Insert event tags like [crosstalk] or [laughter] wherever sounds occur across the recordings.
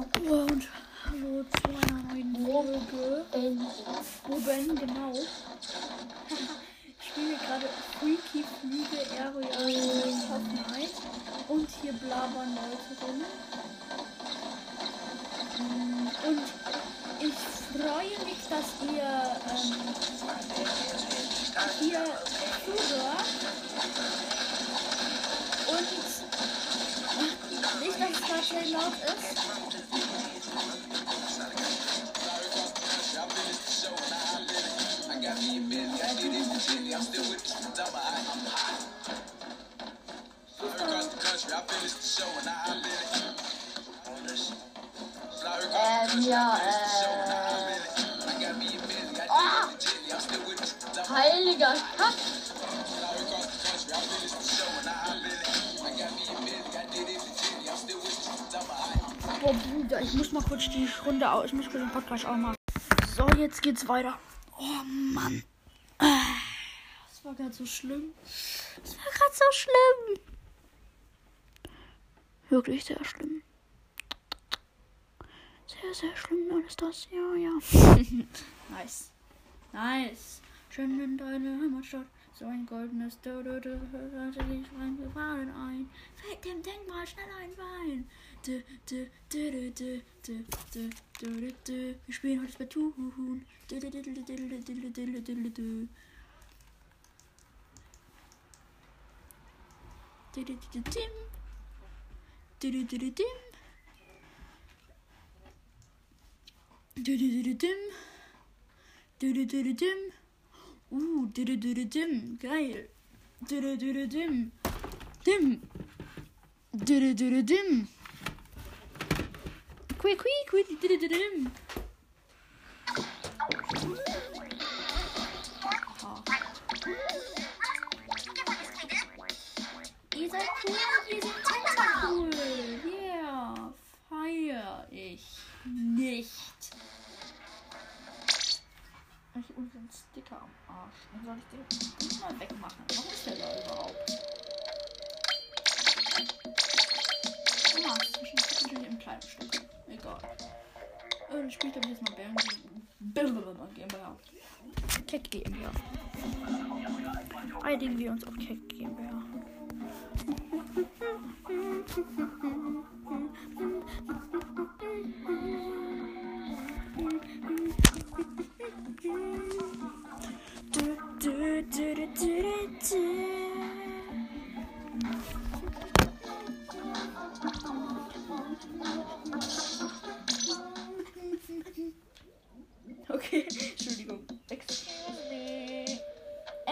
Und hallo zu einer neuen Folge. Oben, genau. ich spiele gerade Freaky Flüge Area Top Night. Und hier blabbern Leute rum. Und ich freue mich, dass ihr ähm, hier zuhört. Und nicht, dass es gerade sehr laut ist. Ja, äh. Ah! Heiliger Schatz! Bruder, ich muss mal kurz die Runde aus. Ich muss kurz den Podcast auch machen. So, jetzt geht's weiter. Oh Mann. Ah, Das war gerade so schlimm. Das war gerade so schlimm. Wirklich sehr schlimm. Sehr, sehr schlimm alles das. Ja, ja. nice. Nice. Schön in deine Heimatstadt. So ein goldenes Du, du, du, sollte ich rein, ein. Fällt dem Denkmal schnell ein Wein. Wir spielen heute Splatoon. Uh, dim, geil. Dim. Dim. Quick, quick. Ihr seid cool, wir sind Tänzer cool. Yeah, feier ich nicht. Ich und den Sticker am Arsch. Dann soll ich den mal wegmachen. Warum ist der da überhaupt? Ist natürlich im kleinen Stück. Egal. Äh, Dann spielt er jetzt mal Bären GmbH. Keck GmbH. Einigen wir uns auf Keck GmbH. [laughs]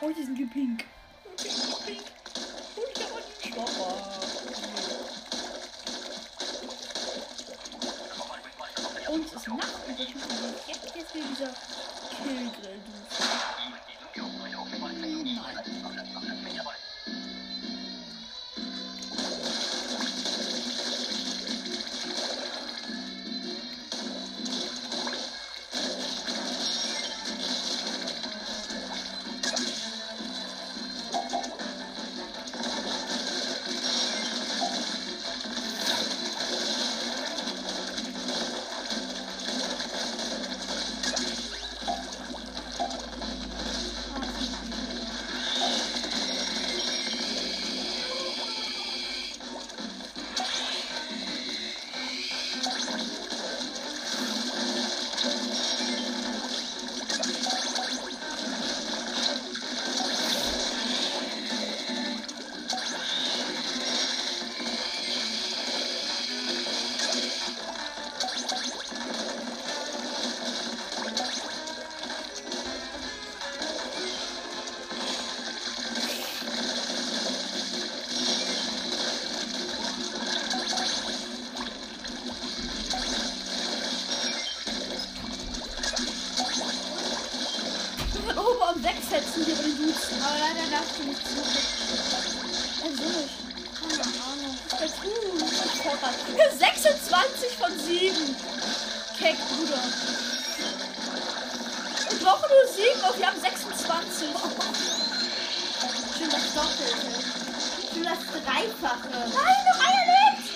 Oh, die sind gepink. Oh, die ich hab einen Schlopper. Uns ist Nacht und ich muss jetzt jetzt wieder dieser Kill Dreifache. Nein, noch einer lebt!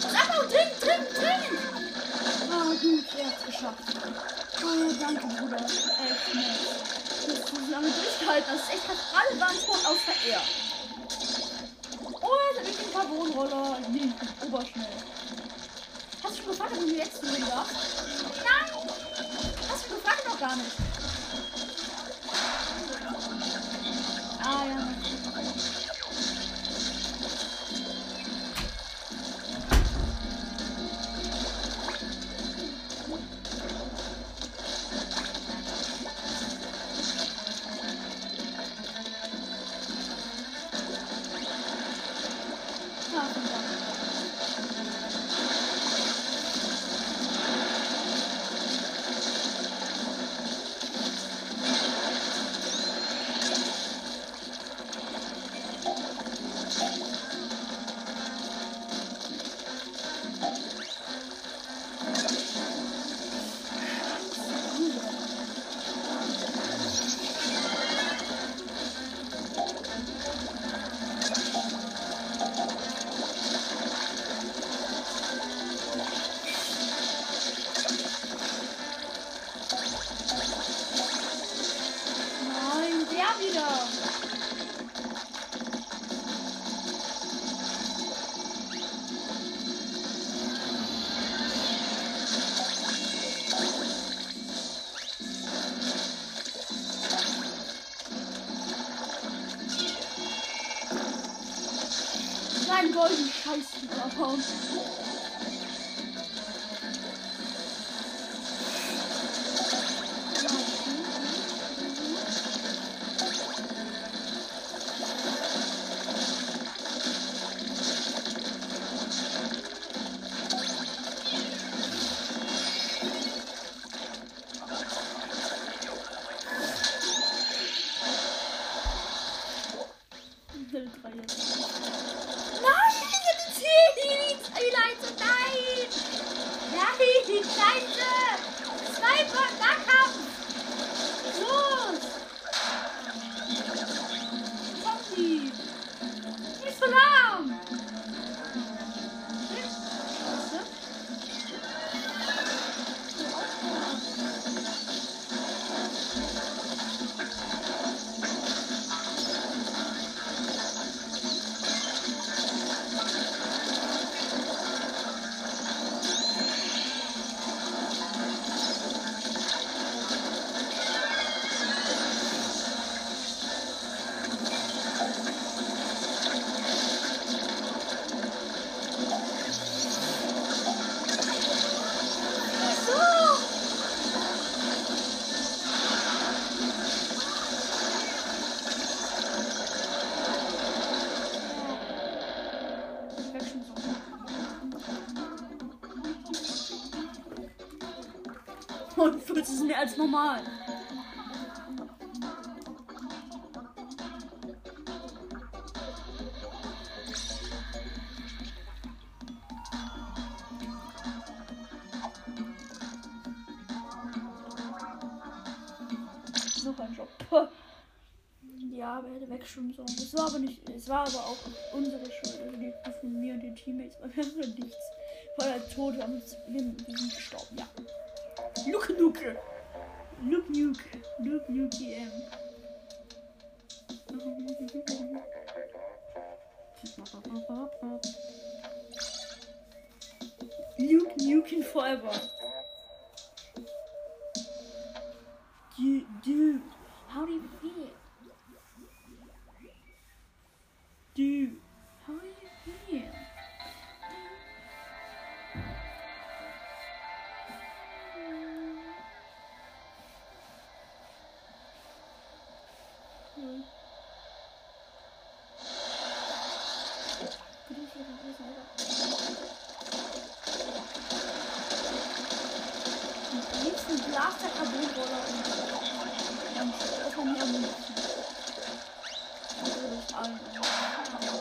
Sag mal, trink, trink, trink! Ah, gut, er hat's geschafft. Oh, danke, Bruder. Echt nett. Du hast so lange durchgehalten. Das ist echt krass. Alle waren tot außer er. Oh, jetzt hab ich den Carbonroller. Ich nehme den oberschnell. Hast du schon gefragt, ob du jetzt nehmen darf? Nein! Hast du gefragt noch gar nicht? Ah, ja, 终于开始了哦40 ist mehr als normal. Noch ein Job. [laughs] Ja, aber hätte weg schon so. Es war aber nicht, es war aber auch unsere Schuld. Also die von mir und den Teammates war wäre nichts. War der Tod, wir, haben uns, wir, wir gestorben, ja. Luke Nuke. Luke Nuke. Luke Nuke EM. Luke Nuke forever. Dude, dude, how do you feel? Dude, Liebsten Blaster Carbonroller und das war mir am liebsten. das alles.